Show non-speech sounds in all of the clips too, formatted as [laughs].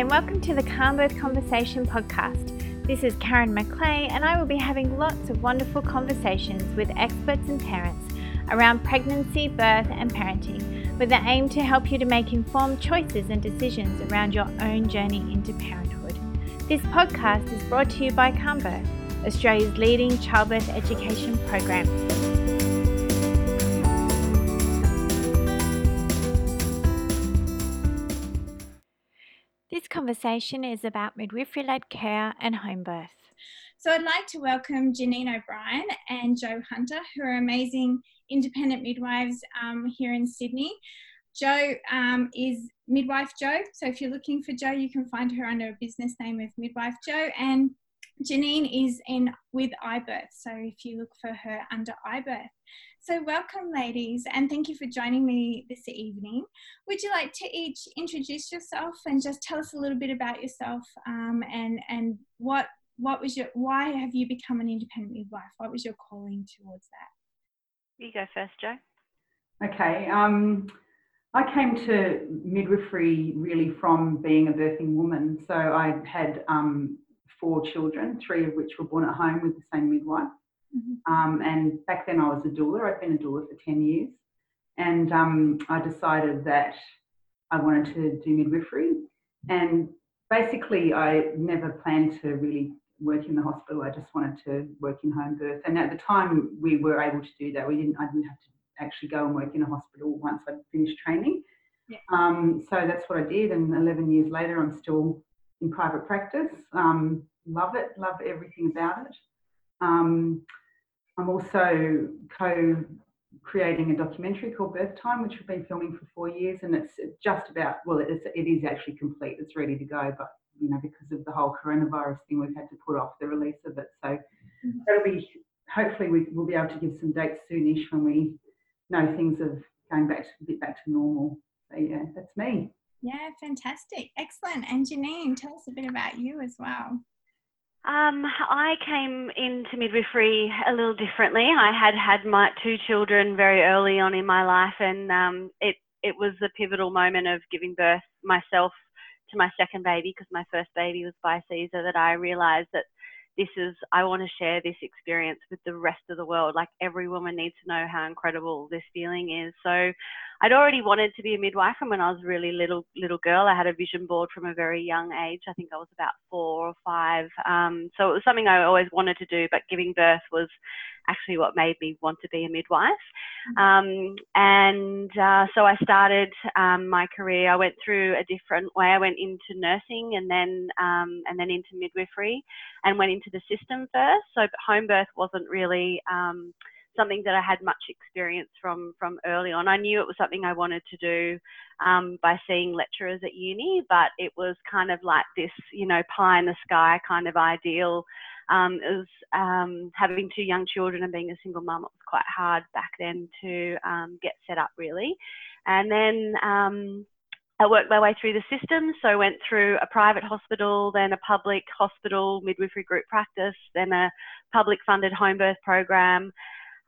and welcome to the Calm Birth Conversation podcast. This is Karen McClay, and I will be having lots of wonderful conversations with experts and parents around pregnancy, birth, and parenting, with the aim to help you to make informed choices and decisions around your own journey into parenthood. This podcast is brought to you by Calm Birth, Australia's leading childbirth education program. Conversation is about midwifery led care and home birth. So I'd like to welcome Janine O'Brien and Jo Hunter, who are amazing independent midwives um, here in Sydney. Jo um, is Midwife Jo, So if you're looking for Jo, you can find her under a business name of Midwife Joe, And Janine is in with iBirth. So if you look for her under iBirth. So, welcome, ladies, and thank you for joining me this evening. Would you like to each introduce yourself and just tell us a little bit about yourself um, and and what what was your why have you become an independent midwife? What was your calling towards that? You go first, Jo. Okay. Um, I came to midwifery really from being a birthing woman. So I had um, four children, three of which were born at home with the same midwife. Mm-hmm. Um, and back then I was a doula. I'd been a doula for 10 years. And um, I decided that I wanted to do midwifery. And basically, I never planned to really work in the hospital. I just wanted to work in home birth. And at the time, we were able to do that. We didn't. I didn't have to actually go and work in a hospital once I'd finished training. Yeah. Um, so that's what I did. And 11 years later, I'm still in private practice. Um, love it. Love everything about it. Um, I'm also co creating a documentary called Birth Time, which we've been filming for four years, and it's just about well, it's, it is actually complete. It's ready to go, but you know, because of the whole coronavirus thing, we've had to put off the release of it. So mm-hmm. that'll be hopefully we, will be able to give some dates soonish when we know things are going back to, a bit back to normal. So yeah, that's me. Yeah, fantastic, excellent. And Janine, tell us a bit about you as well. Um, I came into midwifery a little differently. I had had my two children very early on in my life, and um, it it was a pivotal moment of giving birth myself to my second baby because my first baby was by Caesar that I realised that this is I want to share this experience with the rest of the world. Like every woman needs to know how incredible this feeling is. So I'd already wanted to be a midwife from when I was really little little girl. I had a vision board from a very young age. I think I was about four or five. Um, so it was something I always wanted to do, but giving birth was actually what made me want to be a midwife. Um, and uh, so I started um, my career. I went through a different way. I went into nursing and then um, and then into midwifery, and went into the system first. So home birth wasn't really um, something that I had much experience from from early on. I knew it was something I wanted to do um, by seeing lecturers at uni, but it was kind of like this, you know, pie in the sky kind of ideal. Um, was um, having two young children and being a single mum. It was quite hard back then to um, get set up really, and then. Um, I worked my way through the system, so I went through a private hospital, then a public hospital midwifery group practice, then a public funded home birth program,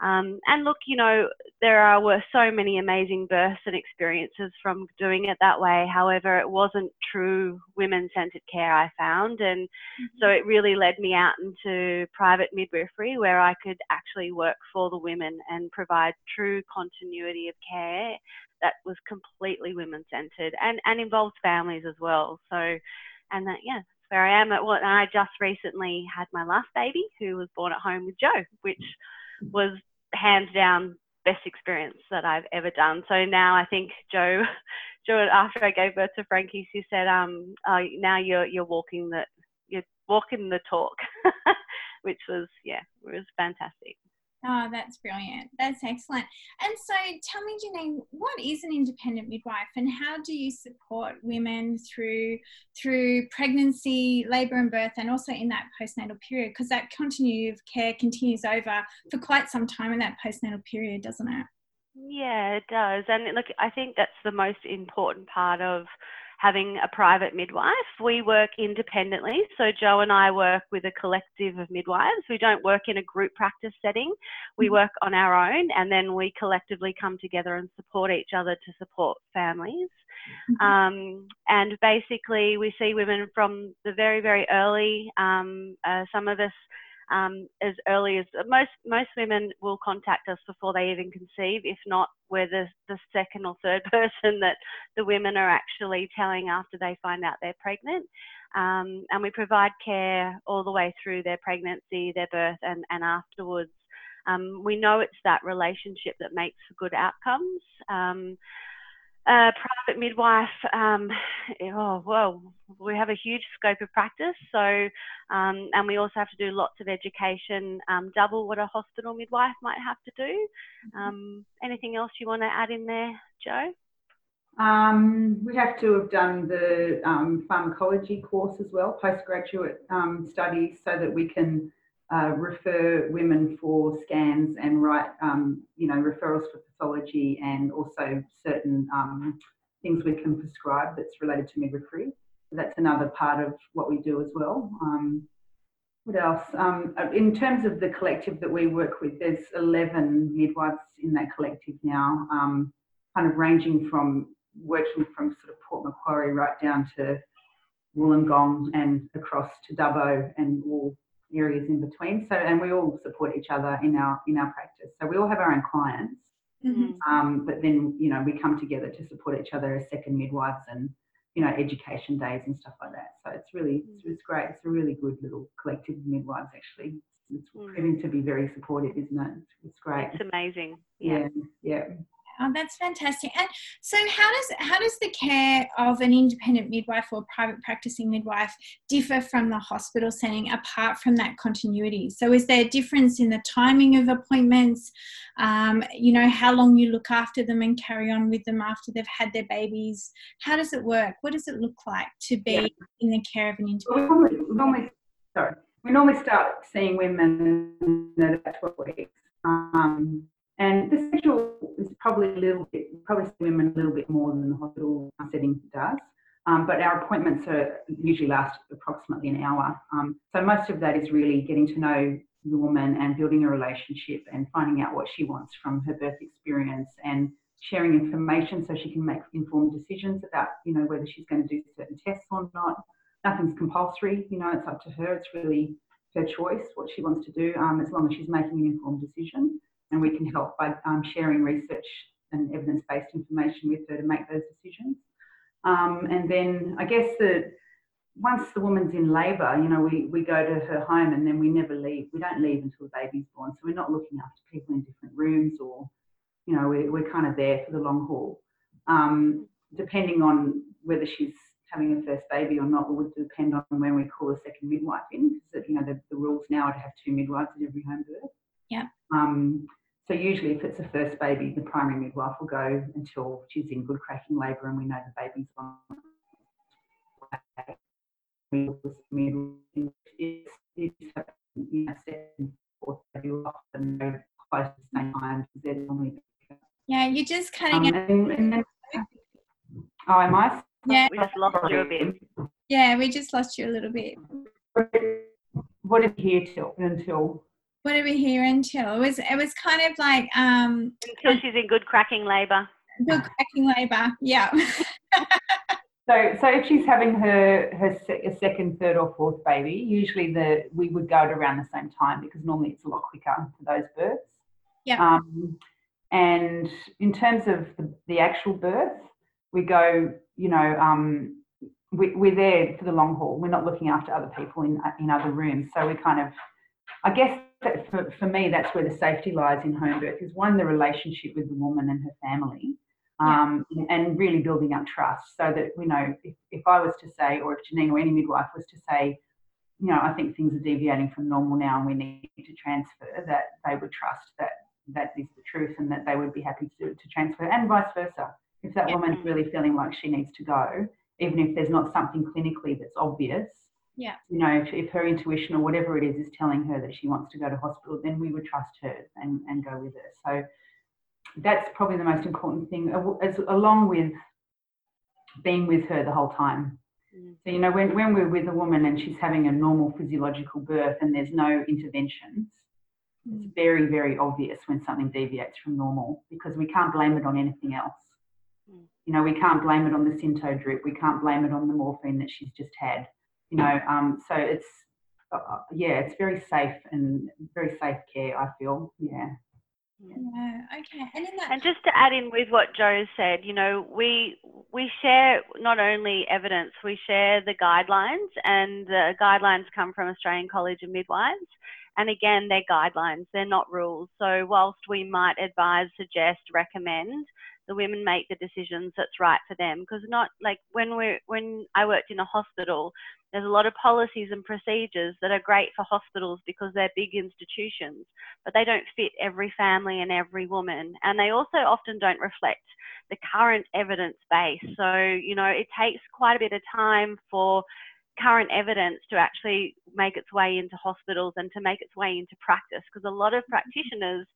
um, and look, you know, there are, were so many amazing births and experiences from doing it that way. However, it wasn't true women centered care, I found. And mm-hmm. so it really led me out into private midwifery where I could actually work for the women and provide true continuity of care that was completely women centered and, and involved families as well. So, and that, yeah, where I am at what I just recently had my last baby who was born at home with Jo, which was hands down best experience that I've ever done. So now I think Jo, [laughs] Jo, after I gave birth to Frankie, she said, um, uh, now you're you're walking the you're walking the talk, [laughs] which was yeah, it was fantastic. Oh, that's brilliant. That's excellent. And so tell me, Janine, what is an independent midwife and how do you support women through through pregnancy, labour and birth and also in that postnatal period? Because that continuity of care continues over for quite some time in that postnatal period, doesn't it? Yeah, it does. And look, I think that's the most important part of having a private midwife. We work independently. So Jo and I work with a collective of midwives. We don't work in a group practice setting. We mm-hmm. work on our own and then we collectively come together and support each other to support families. Mm-hmm. Um, and basically, we see women from the very, very early. Um, uh, some of us um, as early as most most women will contact us before they even conceive. If not, we're the, the second or third [laughs] person that the women are actually telling after they find out they're pregnant. Um, and we provide care all the way through their pregnancy, their birth, and, and afterwards. Um, we know it's that relationship that makes for good outcomes. A private midwife, um, oh, well, we have a huge scope of practice. So, um, and we also have to do lots of education, um, double what a hospital midwife might have to do. Mm-hmm. Um, anything else you want to add in there, Jo? Um, we have to have done the um, pharmacology course as well, postgraduate studies, so that we can uh, refer women for scans and write, um, you know, referrals for pathology and also certain um, things we can prescribe that's related to midwifery. So that's another part of what we do as well. Um, what else? Um, in terms of the collective that we work with, there's 11 midwives in that collective now, um, kind of ranging from working from sort of Port Macquarie right down to Wollongong and across to Dubbo and all areas in between. So, and we all support each other in our in our practice. So we all have our own clients, mm-hmm. um, but then you know we come together to support each other as second midwives and you know education days and stuff like that. So it's really it's, it's great. It's a really good little collective of midwives actually. It's mm. proving to be very supportive, isn't it? It's, it's great. It's amazing. Yeah, yeah. yeah. Oh, that's fantastic. And so, how does how does the care of an independent midwife or private practicing midwife differ from the hospital setting, apart from that continuity? So, is there a difference in the timing of appointments? Um, you know, how long you look after them and carry on with them after they've had their babies? How does it work? What does it look like to be yeah. in the care of an independent? Well, we, normally, sorry, we normally start seeing women at 12 weeks. Um, and the sexual is probably a little bit, probably women a little bit more than the hospital setting does. Um, but our appointments are usually last approximately an hour. Um, so most of that is really getting to know the woman and building a relationship and finding out what she wants from her birth experience and sharing information so she can make informed decisions about, you know, whether she's going to do certain tests or not. Nothing's compulsory, you know, it's up to her. It's really her choice what she wants to do, um, as long as she's making an informed decision and we can help by um, sharing research and evidence-based information with her to make those decisions. Um, and then I guess that once the woman's in labour, you know, we, we go to her home and then we never leave. We don't leave until the baby's born. So we're not looking after people in different rooms or, you know, we're, we're kind of there for the long haul. Um, depending on whether she's having a first baby or not it would depend on when we call a second midwife in. Because, you know, the, the rules now are to have two midwives at every home birth. Yeah. Um, so usually if it's a first baby, the primary midwife will go until she's in good cracking labour and we know the baby's on yeah, you're just cutting um, and, and then, Oh, am I? Yeah. We just lost you a bit. Yeah, we just lost you a little bit. What did you hear till until what did we hear until it was it was kind of like um until she's in good cracking labour. Good cracking labour yeah. [laughs] So so if she's having her her se- second third or fourth baby usually the we would go at around the same time because normally it's a lot quicker for those births. Yeah. Um, and in terms of the, the actual birth we go you know um, we, we're there for the long haul. We're not looking after other people in in other rooms. So we kind of i guess for, for me, that's where the safety lies in home birth is one, the relationship with the woman and her family. Um, yeah. and really building up trust so that, you know, if, if I was to say, or if Janine or any midwife was to say, you know, I think things are deviating from normal now and we need to transfer, that they would trust that that is the truth and that they would be happy to, to transfer and vice versa. If that yeah. woman's really feeling like she needs to go, even if there's not something clinically that's obvious, yeah. You know, if, if her intuition or whatever it is is telling her that she wants to go to hospital, then we would trust her and, and go with her. So that's probably the most important thing, as, along with being with her the whole time. Mm. So, you know, when, when we're with a woman and she's having a normal physiological birth and there's no interventions, mm. it's very, very obvious when something deviates from normal because we can't blame it on anything else. You know, we can't blame it on the Synto drip. We can't blame it on the morphine that she's just had. You know, um, so it's uh, uh, yeah, it's very safe and very safe care. I feel yeah. Yeah. Okay. And in that. And just to add in with what Jo said, you know, we we share not only evidence, we share the guidelines, and the guidelines come from Australian College of Midwives. And again, they're guidelines, they're not rules. So whilst we might advise, suggest, recommend, the women make the decisions that's right for them. Because not like when we when I worked in a hospital, there's a lot of policies and procedures that are great for hospitals because they're big institutions, but they don't fit every family and every woman. And they also often don't reflect the current evidence base. So, you know, it takes quite a bit of time for current evidence to actually make its way into hospitals and to make its way into practice because a lot of mm-hmm. practitioners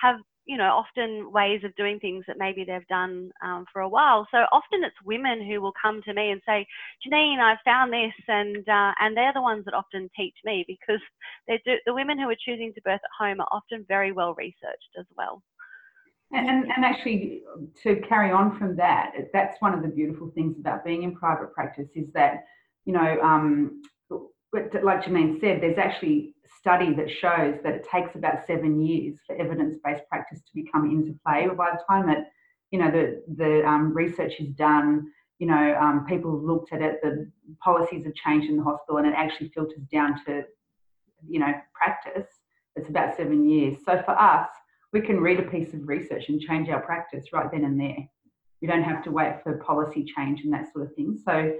have you know often ways of doing things that maybe they've done um, for a while. So often it's women who will come to me and say janine i've found this and uh, and they're the ones that often teach me because they do the women who are choosing to birth at home are often very well researched as well. And, and, actually to carry on from that that's one of the beautiful things about being in private practice is that you know, um, like Janine said, there's actually study that shows that it takes about seven years for evidence-based practice to become into play. By the time that you know the the um, research is done, you know, um, people have looked at it, the policies have changed in the hospital, and it actually filters down to you know practice. It's about seven years. So for us, we can read a piece of research and change our practice right then and there. We don't have to wait for policy change and that sort of thing. So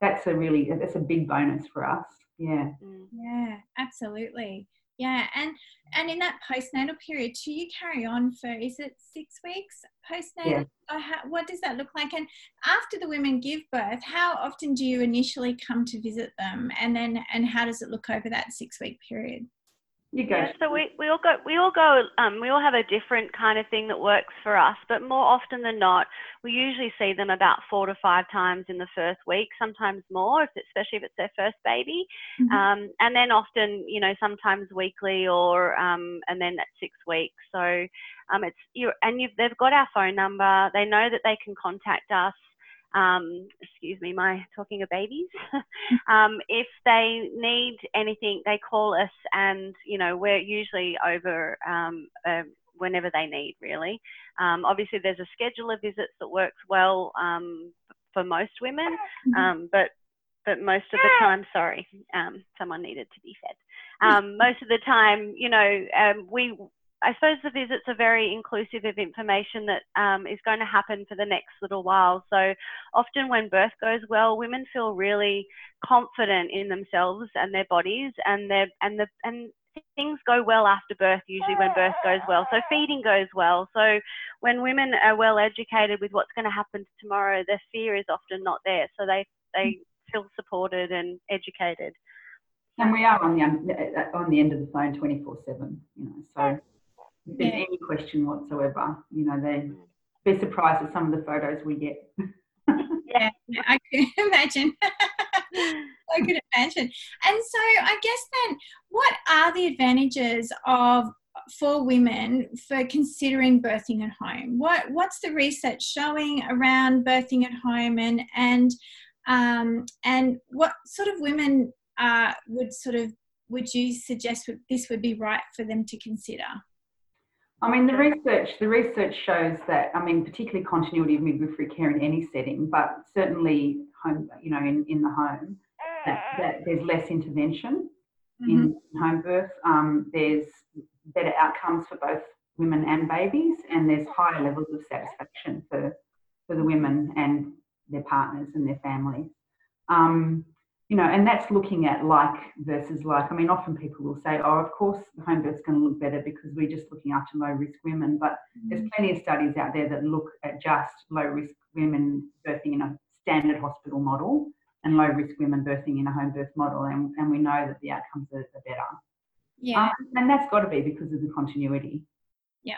that's a really that's a big bonus for us yeah. Mm. yeah absolutely. Yeah and and in that postnatal period do you carry on for is it six weeks postnatal? Yeah. how, what does that look like? And after the women give birth how often do you initially come to visit them? And then and how does it look over that six week period you go. Yeah, so we, we all go we all go um, we all have a different kind of thing that works for us, but more often than not, we usually see them about four to five times in the first week, sometimes more, if especially if it's their first baby, mm-hmm. um, and then often you know sometimes weekly or um, and then at six weeks. So um, it's you and you've, they've got our phone number. They know that they can contact us um, excuse me, my talking of babies. [laughs] um, if they need anything, they call us, and you know we're usually over um, uh, whenever they need, really. Um, obviously, there's a schedule of visits that works well um, for most women, mm-hmm. um, but but most of the time, sorry, someone needed to be fed. most of the time, you know, we I suppose the visits are very inclusive of information that um, is going to happen for the next little while. So often when birth goes well, women feel really confident in themselves and their bodies, and their and the and things go well after birth. Usually when birth goes well, so feeding goes well. So when women are well educated with what's going to happen tomorrow, their fear is often not there. So they they feel supported and educated. And we are on the on the end of the phone twenty four seven. You know, so if there's yeah. any question whatsoever, you know, they be surprised at some of the photos we get. [laughs] yeah, I can [laughs] imagine. [laughs] I can imagine. And so, I guess then, what are the advantages of for women for considering birthing at home? What What's the research showing around birthing at home, and and um, and what sort of women uh, would sort of would you suggest this would be right for them to consider? I mean, the research the research shows that I mean, particularly continuity of midwifery care in any setting, but certainly home, you know, in, in the home, that, that there's less intervention mm-hmm. in home birth. Um, there's better outcomes for both women and babies, and there's higher levels of satisfaction for for the women and their partners and their families. Um, you know, and that's looking at like versus like. I mean, often people will say, oh, of course, the home birth's going to look better because we're just looking after low risk women. But mm-hmm. there's plenty of studies out there that look at just low risk women birthing in a standard hospital model and low risk women birthing in a home birth model. And, and we know that the outcomes are, are better. Yeah. Um, and that's got to be because of the continuity. Yeah.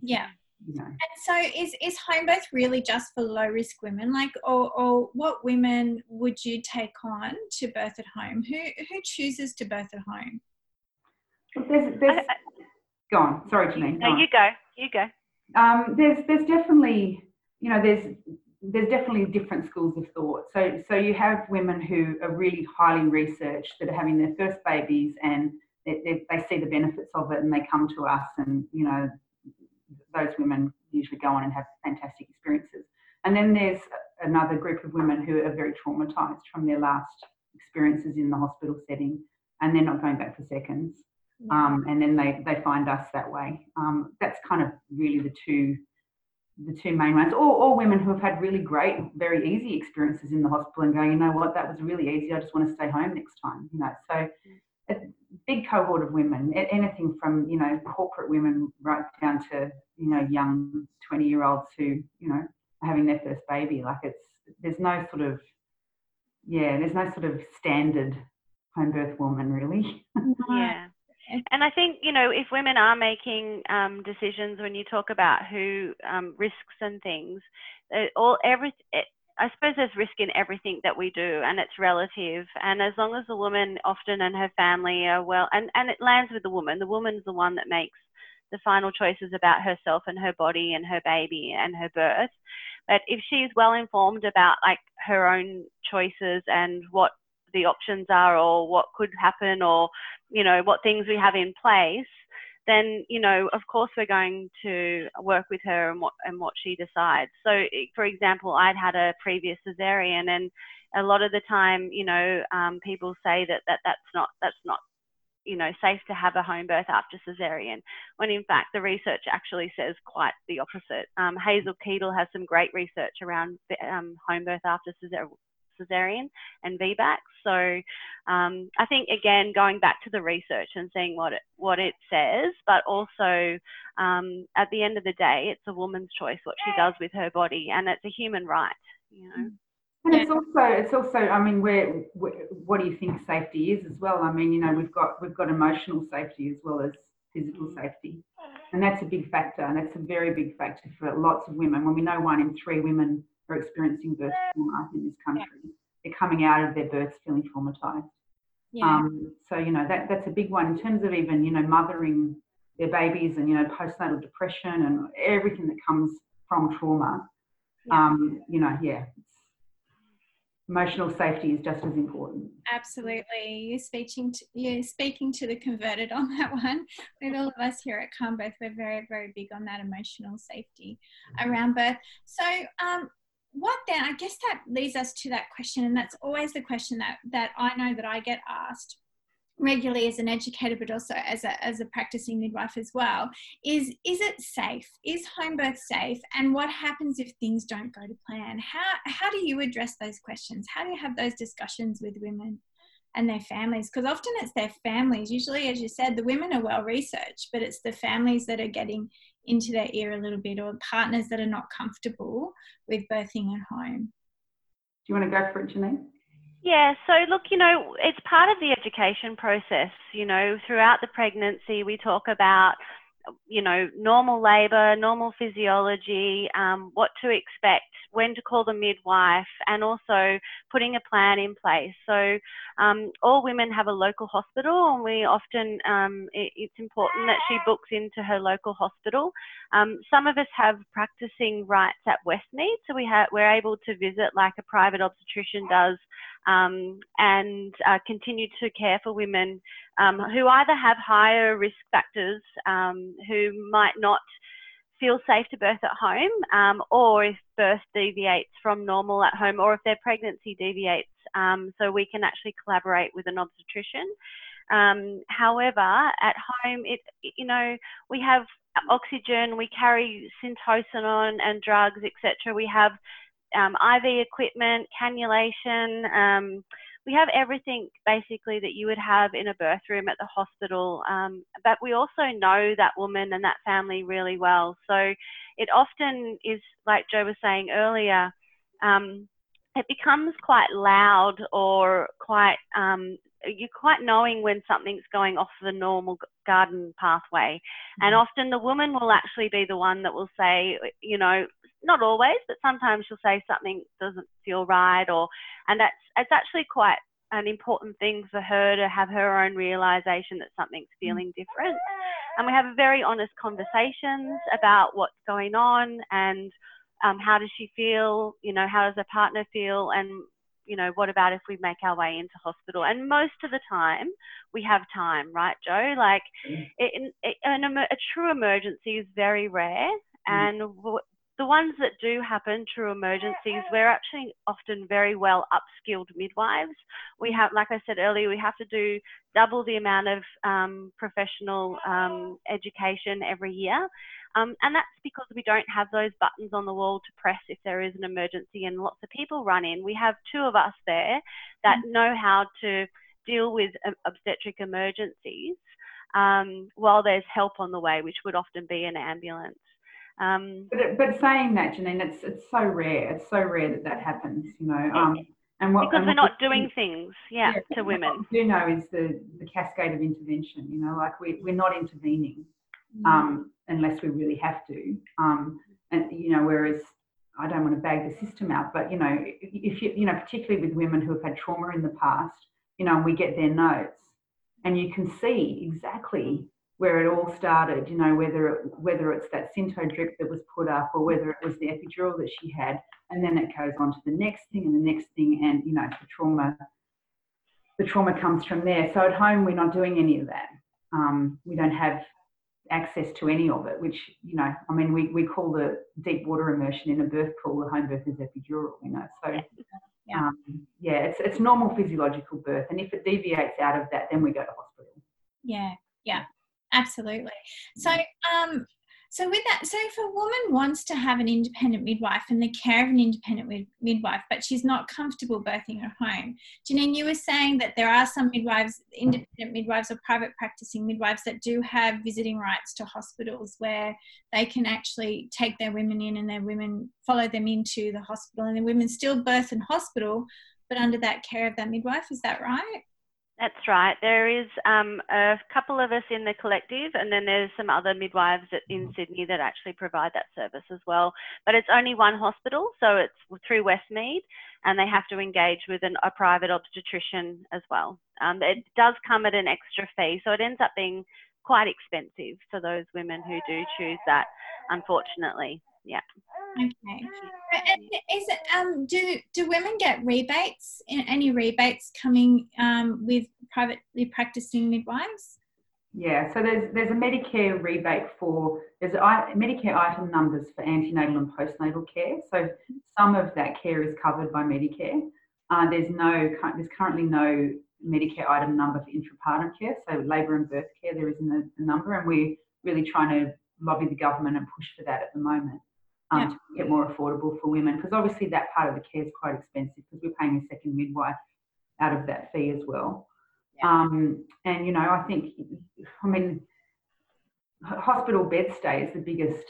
Yeah. And so is, is home birth really just for low risk women? Like or, or what women would you take on to birth at home? Who who chooses to birth at home? there's, there's, go on. Sorry, Janine. No, you go. You go. Um, there's there's definitely you know there's there's definitely different schools of thought. So, so you have women who are really highly researched that are having their first babies and they, they, they see the benefits of it and they come to us and, you know, those women usually go on and have fantastic experiences. And then there's another group of women who are very traumatized from their last experiences in the hospital setting and they're not going back for seconds. Um, and then they, they find us that way. Um, that's kind of really the two the two main ones, or, or women who have had really great, very easy experiences in the hospital and go, you know what, that was really easy. I just want to stay home next time. You know, so a big cohort of women, anything from you know corporate women right down to you know young twenty year olds who you know are having their first baby. Like it's there's no sort of yeah, there's no sort of standard home birth woman really. [laughs] yeah. And I think, you know, if women are making um, decisions when you talk about who um, risks and things, all every, I suppose there's risk in everything that we do and it's relative. And as long as the woman often and her family are well, and, and it lands with the woman, the woman's the one that makes the final choices about herself and her body and her baby and her birth. But if she's well informed about like her own choices and what the options are or what could happen or you know what things we have in place then you know of course we're going to work with her and what and what she decides. So for example i'd had a previous cesarean and a lot of the time you know um, people say that, that that's not that's not you know safe to have a home birth after cesarean when in fact the research actually says quite the opposite. Um, hazel keedle has some great research around um, home birth after cesarean and VBAC. So um, I think again going back to the research and seeing what it what it says, but also um, at the end of the day, it's a woman's choice what she does with her body, and it's a human right. You know. And it's also, it's also. I mean, where, where, what do you think safety is as well? I mean, you know, we've got we've got emotional safety as well as physical safety, and that's a big factor, and that's a very big factor for lots of women. When we know one in three women are experiencing birth trauma in this country. They're coming out of their births feeling traumatized. Yeah. Um, so you know that that's a big one in terms of even you know mothering their babies and you know postnatal depression and everything that comes from trauma. Yeah. Um, you know, yeah, emotional safety is just as important. Absolutely, you're speaking to you're speaking to the converted on that [laughs] one. With all of us here at Calm we're very very big on that emotional safety around birth. So, um, what then i guess that leads us to that question and that's always the question that that i know that i get asked regularly as an educator but also as a, as a practicing midwife as well is is it safe? Is home birth safe? And what happens if things don't go to plan? How how do you address those questions? How do you have those discussions with women and their families? Because often it's their families. Usually as you said the women are well researched but it's the families that are getting into their ear a little bit or partners that are not comfortable with birthing at home. Do you want to go for it, Janine? Yeah, so look, you know, it's part of the education process. You know, throughout the pregnancy, we talk about you know, normal labour, normal physiology, um, what to expect, when to call the midwife, and also putting a plan in place. So, um, all women have a local hospital, and we often, um, it, it's important that she books into her local hospital. Um, some of us have practicing rights at Westmead, so we have, we're able to visit like a private obstetrician does um, and uh, continue to care for women um, who either have higher risk factors, um, who might not feel safe to birth at home, um, or if birth deviates from normal at home, or if their pregnancy deviates, um, so we can actually collaborate with an obstetrician. Um, however, at home, it you know we have oxygen, we carry syntocinon and drugs, etc. We have um, IV equipment, cannulation. Um, we have everything basically that you would have in a birth room at the hospital. Um, but we also know that woman and that family really well. So it often is, like Jo was saying earlier, um, it becomes quite loud or quite um, you're quite knowing when something's going off the normal garden pathway. Mm-hmm. And often the woman will actually be the one that will say, you know, not always, but sometimes she'll say something doesn't feel right, or and that's it's actually quite an important thing for her to have her own realization that something's mm. feeling different. And we have very honest conversations about what's going on and um, how does she feel? You know, how does her partner feel? And you know, what about if we make our way into hospital? And most of the time, we have time, right, Jo? Like, mm. it, it, an, a true emergency is very rare, mm. and w- the ones that do happen, true emergencies, we're actually often very well upskilled midwives. We have, like I said earlier, we have to do double the amount of um, professional um, education every year. Um, and that's because we don't have those buttons on the wall to press if there is an emergency and lots of people run in. We have two of us there that mm. know how to deal with obstetric emergencies um, while there's help on the way, which would often be an ambulance. Um, but, but saying that, Janine, it's it's so rare. It's so rare that that happens. You know. Um, and what, because and we're not doing things, yeah, yeah to women. What we do know is the, the cascade of intervention. You know, like we, we're not intervening. Um, unless we really have to. Um, and you know, whereas I don't want to bag the system out, but you know, if you you know, particularly with women who have had trauma in the past, you know, and we get their notes, and you can see exactly where it all started, you know, whether it, whether it's that Synto drip that was put up or whether it was the epidural that she had, and then it goes on to the next thing and the next thing, and you know, the trauma, the trauma comes from there. So at home, we're not doing any of that. Um, we don't have access to any of it, which you know, I mean, we, we call the deep water immersion in a birth pool the home birth is epidural, you know. So yeah, um, yeah it's it's normal physiological birth, and if it deviates out of that, then we go to hospital. Yeah, yeah absolutely. So, um, so with that, so if a woman wants to have an independent midwife and the care of an independent midwife, but she's not comfortable birthing at home, Janine, you were saying that there are some midwives, independent midwives or private practicing midwives that do have visiting rights to hospitals where they can actually take their women in and their women follow them into the hospital and the women still birth in hospital, but under that care of that midwife. Is that right? That's right. There is um, a couple of us in the collective, and then there's some other midwives in mm-hmm. Sydney that actually provide that service as well. But it's only one hospital, so it's through Westmead, and they have to engage with an, a private obstetrician as well. Um, it does come at an extra fee, so it ends up being quite expensive for those women who do choose that, unfortunately. Yeah. Okay. And is it um do do women get rebates? Any rebates coming um, with privately practicing midwives? Yeah, so there's there's a Medicare rebate for there's Medicare item numbers for antenatal and postnatal care. So some of that care is covered by Medicare. Uh, there's no there's currently no Medicare item number for intrapartum care. So labour and birth care there isn't a, a number, and we're really trying to lobby the government and push for that at the moment um, yeah. to it more affordable for women. Because obviously that part of the care is quite expensive because we're paying a second midwife out of that fee as well. Yeah. Um, and you know, I think, I mean, hospital bed stay is the biggest.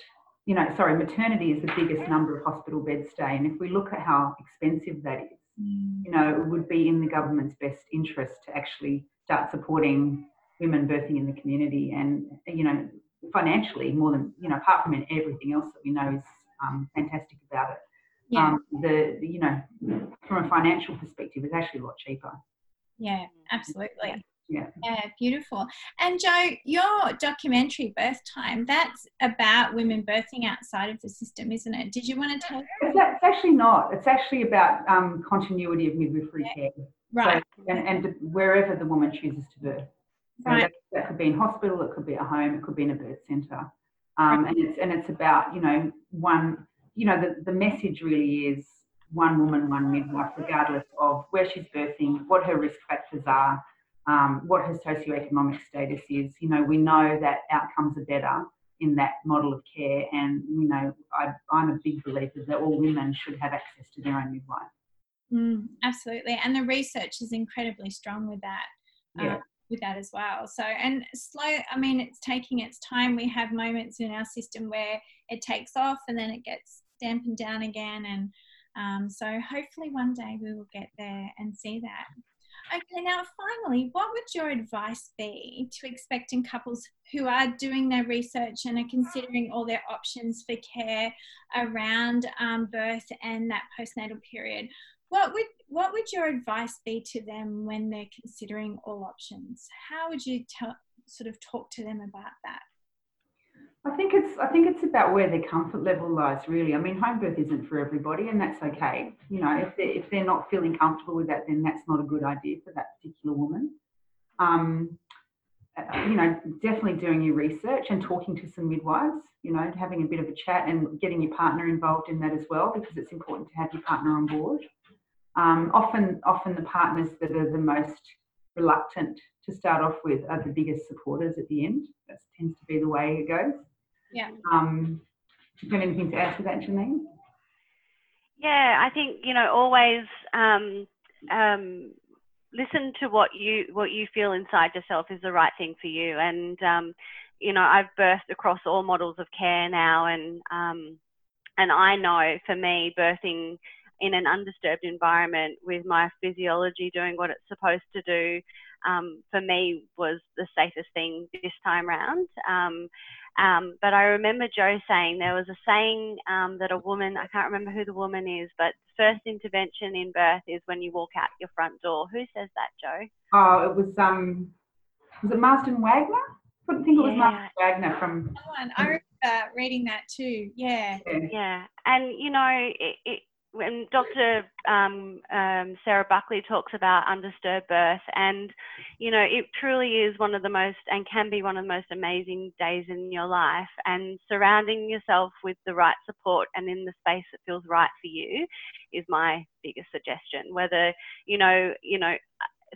You know, sorry, maternity is the biggest number of hospital bed stay, and if we look at how expensive that is, mm. you know, it would be in the government's best interest to actually start supporting women birthing in the community and you know financially more than you know apart from everything else that we know is um, fantastic about it. Yeah. Um, the, the, you know from a financial perspective it's actually a lot cheaper. Yeah absolutely. Yeah. yeah. Beautiful. And jo your documentary birth time that's about women birthing outside of the system isn't it? Did you want to tell it's, it's actually not. It's actually about um, continuity of midwifery yeah. care. Right. so, and, and wherever the woman chooses to birth. So right. that, that, could be in hospital, it could be at home, it could be in a birth centre. Um, and it's and it's about you know one you know the, the message really is one woman, one midwife, regardless of where she's birthing, what her risk factors are, um, what her socioeconomic status is. You know, we know that outcomes are better in that model of care, and you know, I, am a big believer that all women should have access to their own midwife. Mm, absolutely, and the research is incredibly strong with that. Yeah. Um, with that as well. So, and slow, I mean, it's taking its time. We have moments in our system where it takes off and then it gets dampened down again. And um, so, hopefully, one day we will get there and see that. Okay, now finally, what would your advice be to expecting couples who are doing their research and are considering all their options for care around um, birth and that postnatal period? What would what would your advice be to them when they're considering all options? How would you sort of talk to them about that? I think it's I think it's about where their comfort level lies really. I mean home birth isn't for everybody and that's okay. You know, if they if they're not feeling comfortable with that then that's not a good idea for that particular woman. Um, uh, you know, definitely doing your research and talking to some midwives, you know, having a bit of a chat and getting your partner involved in that as well because it's important to have your partner on board. Um, often, often the partners that are the most reluctant to start off with are the biggest supporters at the end. That tends to be the way it goes. Yeah. Um, do you have anything to add to that, Janine? Yeah, I think you know always um, um, listen to what you what you feel inside yourself is the right thing for you. And um, you know, I've birthed across all models of care now, and um, and I know for me, birthing in an undisturbed environment with my physiology doing what it's supposed to do, um, for me was the safest thing this time round. Um, um, but I remember Jo saying there was a saying um, that a woman, I can't remember who the woman is, but first intervention in birth is when you walk out your front door. Who says that, Jo? Oh, it was um, was it Marsden Wagner? I couldn't think it was. Marsden Wagner from. I remember reading that too. Yeah. Yeah, yeah. and you know, it, it, when Dr. Um, um, Sarah Buckley talks about undisturbed birth, and you know, it truly is one of the most and can be one of the most amazing days in your life. And surrounding yourself with the right support and in the space that feels right for you is my biggest suggestion. Whether you know, you know,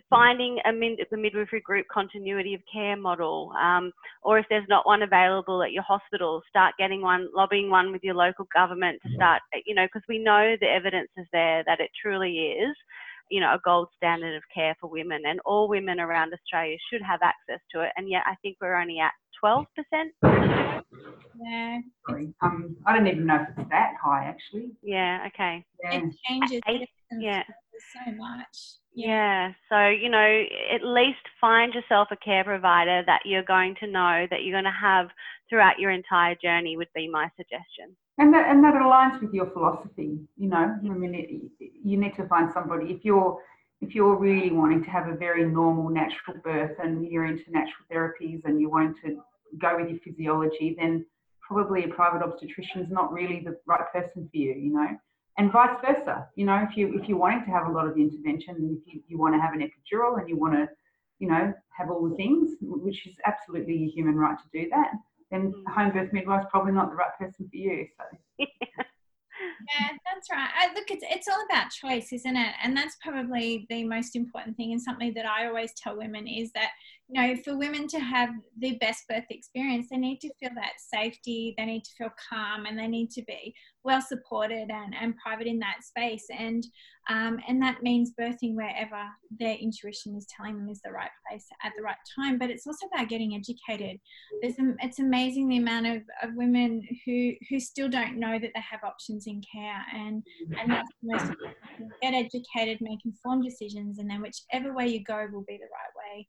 finding a min- the midwifery group continuity of care model, um, or if there's not one available at your hospital, start getting one, lobbying one with your local government to start, you know, because we know the evidence is there that it truly is, you know, a gold standard of care for women, and all women around Australia should have access to it. And yet, I think we're only at 12%. Yeah. Um, I don't even know if it's that high actually. Yeah. Okay. Yeah. It changes. Eight, yeah. So much. Yeah. So, you know, at least find yourself a care provider that you're going to know that you're going to have throughout your entire journey would be my suggestion. And that, and that aligns with your philosophy, you know, I mean, it, you need to find somebody, if you're, if you're really wanting to have a very normal natural birth and you're into natural therapies and you want to go with your physiology, then probably a private obstetrician is not really the right person for you, you know and vice versa. You know, if you if you're wanting to have a lot of intervention, and if you, you want to have an epidural and you want to, you know, have all the things, which is absolutely a human right to do that, then mm. home birth midwife is probably not the right person for you. So. [laughs] yeah, that's right. I, look, it's it's all about choice, isn't it? And that's probably the most important thing, and something that I always tell women is that you know, for women to have the best birth experience, they need to feel that safety, they need to feel calm, and they need to be well supported and, and private in that space. And um, and that means birthing wherever their intuition is telling them is the right place at the right time. But it's also about getting educated. There's it's amazing the amount of, of women who who still don't know that they have options in care, and and that's the most get educated, make informed decisions, and then whichever way you go will be the right way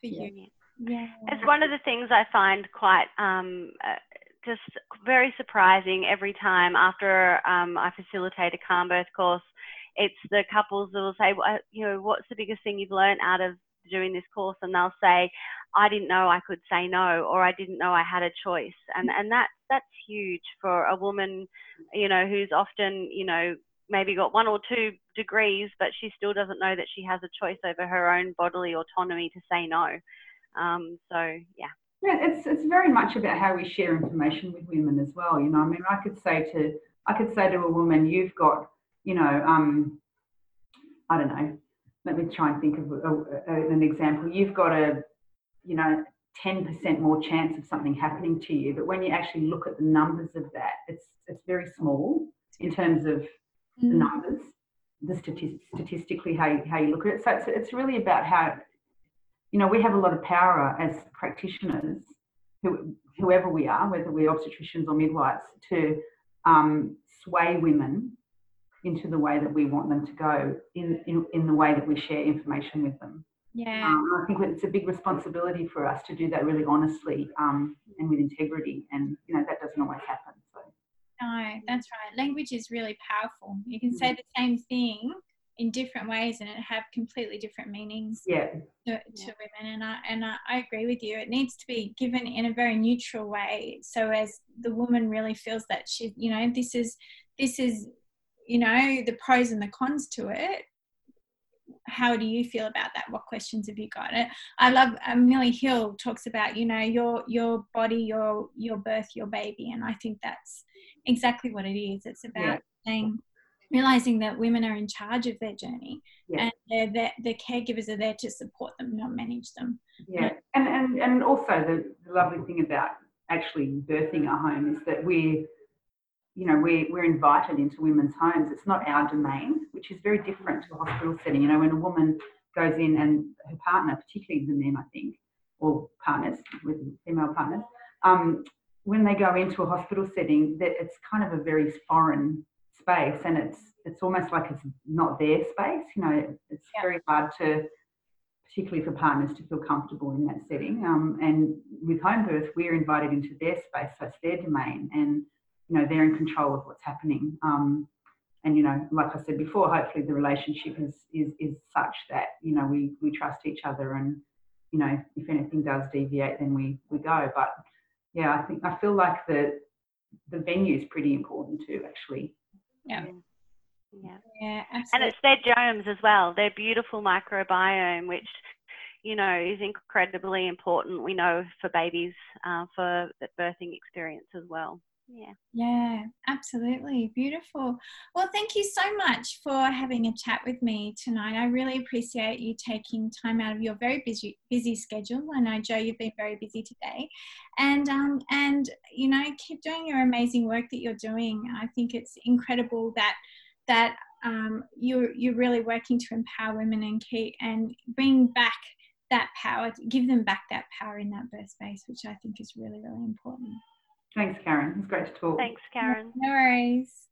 for you. Yeah. It's one of the things I find quite um, uh, just very surprising every time after um, I facilitate a calm birth course. It's the couples that will say, well, you know, what's the biggest thing you've learned out of doing this course? And they'll say, I didn't know I could say no, or I didn't know I had a choice. And and that that's huge for a woman, you know, who's often, you know, maybe got one or two degrees, but she still doesn't know that she has a choice over her own bodily autonomy to say no. Um, so, yeah. Yeah, it's it's very much about how we share information with women as well. You know, I mean, I could say to I could say to a woman, you've got, you know, um, I don't know. Let me try and think of a, a, an example. You've got a, you know, 10% more chance of something happening to you. But when you actually look at the numbers of that, it's it's very small in terms of the mm. numbers, the statistics, statistically how you, how you look at it. So it's, it's really about how, you know, we have a lot of power as practitioners, who, whoever we are, whether we're obstetricians or midwives, to um, sway women into the way that we want them to go in, in, in the way that we share information with them. Yeah. Um, I think it's a big responsibility for us to do that really honestly um, and with integrity. And, you know, that doesn't always happen. So. No, that's right. Language is really powerful. You can say mm. the same thing in different ways and it have completely different meanings Yeah, to, to Yeah. women and I, and I, I agree with you it needs to be given in a very neutral way so as the woman really feels that she you know this is this is you know the pros and the cons to it how do you feel about that what questions have you got it i love uh, milli hill talks about you know your your body your your birth your baby and i think that's exactly what it is it's about Yeah. saying realizing that women are in charge of their journey Yeah. and they're, there the caregivers are there to support them not manage them yeah. And, and, and also the, the lovely thing about actually birthing at home is that we're, you know, we're, we're invited into women's homes. It's not our domain, which is very different to a hospital setting. You know, when a woman goes in and her partner, particularly the men, I think, or partners with female partners, um, when they go into a hospital setting, that it's kind of a very foreign space, and it's it's almost like it's not their space. You know, it's Yeah. very hard to, particularly for partners, to feel comfortable in that setting. Um, and with home birth, we're invited into their space, so it's their domain, and you know they're in control of what's happening. Um, and you know, like I said before, hopefully the relationship is is is such that you know we we trust each other, and you know if anything does deviate, then we we go. But yeah, I think I feel like the the venue is pretty important too, actually. Yeah. Yeah. yeah And it's their genomes as well, their beautiful microbiome, which, you know, is incredibly important, we know, for babies, uh, for the birthing experience as well. Yeah. Yeah, absolutely. Beautiful. Well, thank you so much for having a chat with me tonight. I really appreciate you taking time out of your very busy busy schedule. I know Jo, you've been very busy today. And um and you know, keep doing your amazing work that you're doing. I think it's incredible that that um, you're you're really working to empower women and keep and bring back that power, give them back that power in that birth space, which I think is really, really important. Thanks, Karen. It's great to talk. Thanks, Karen. No worries.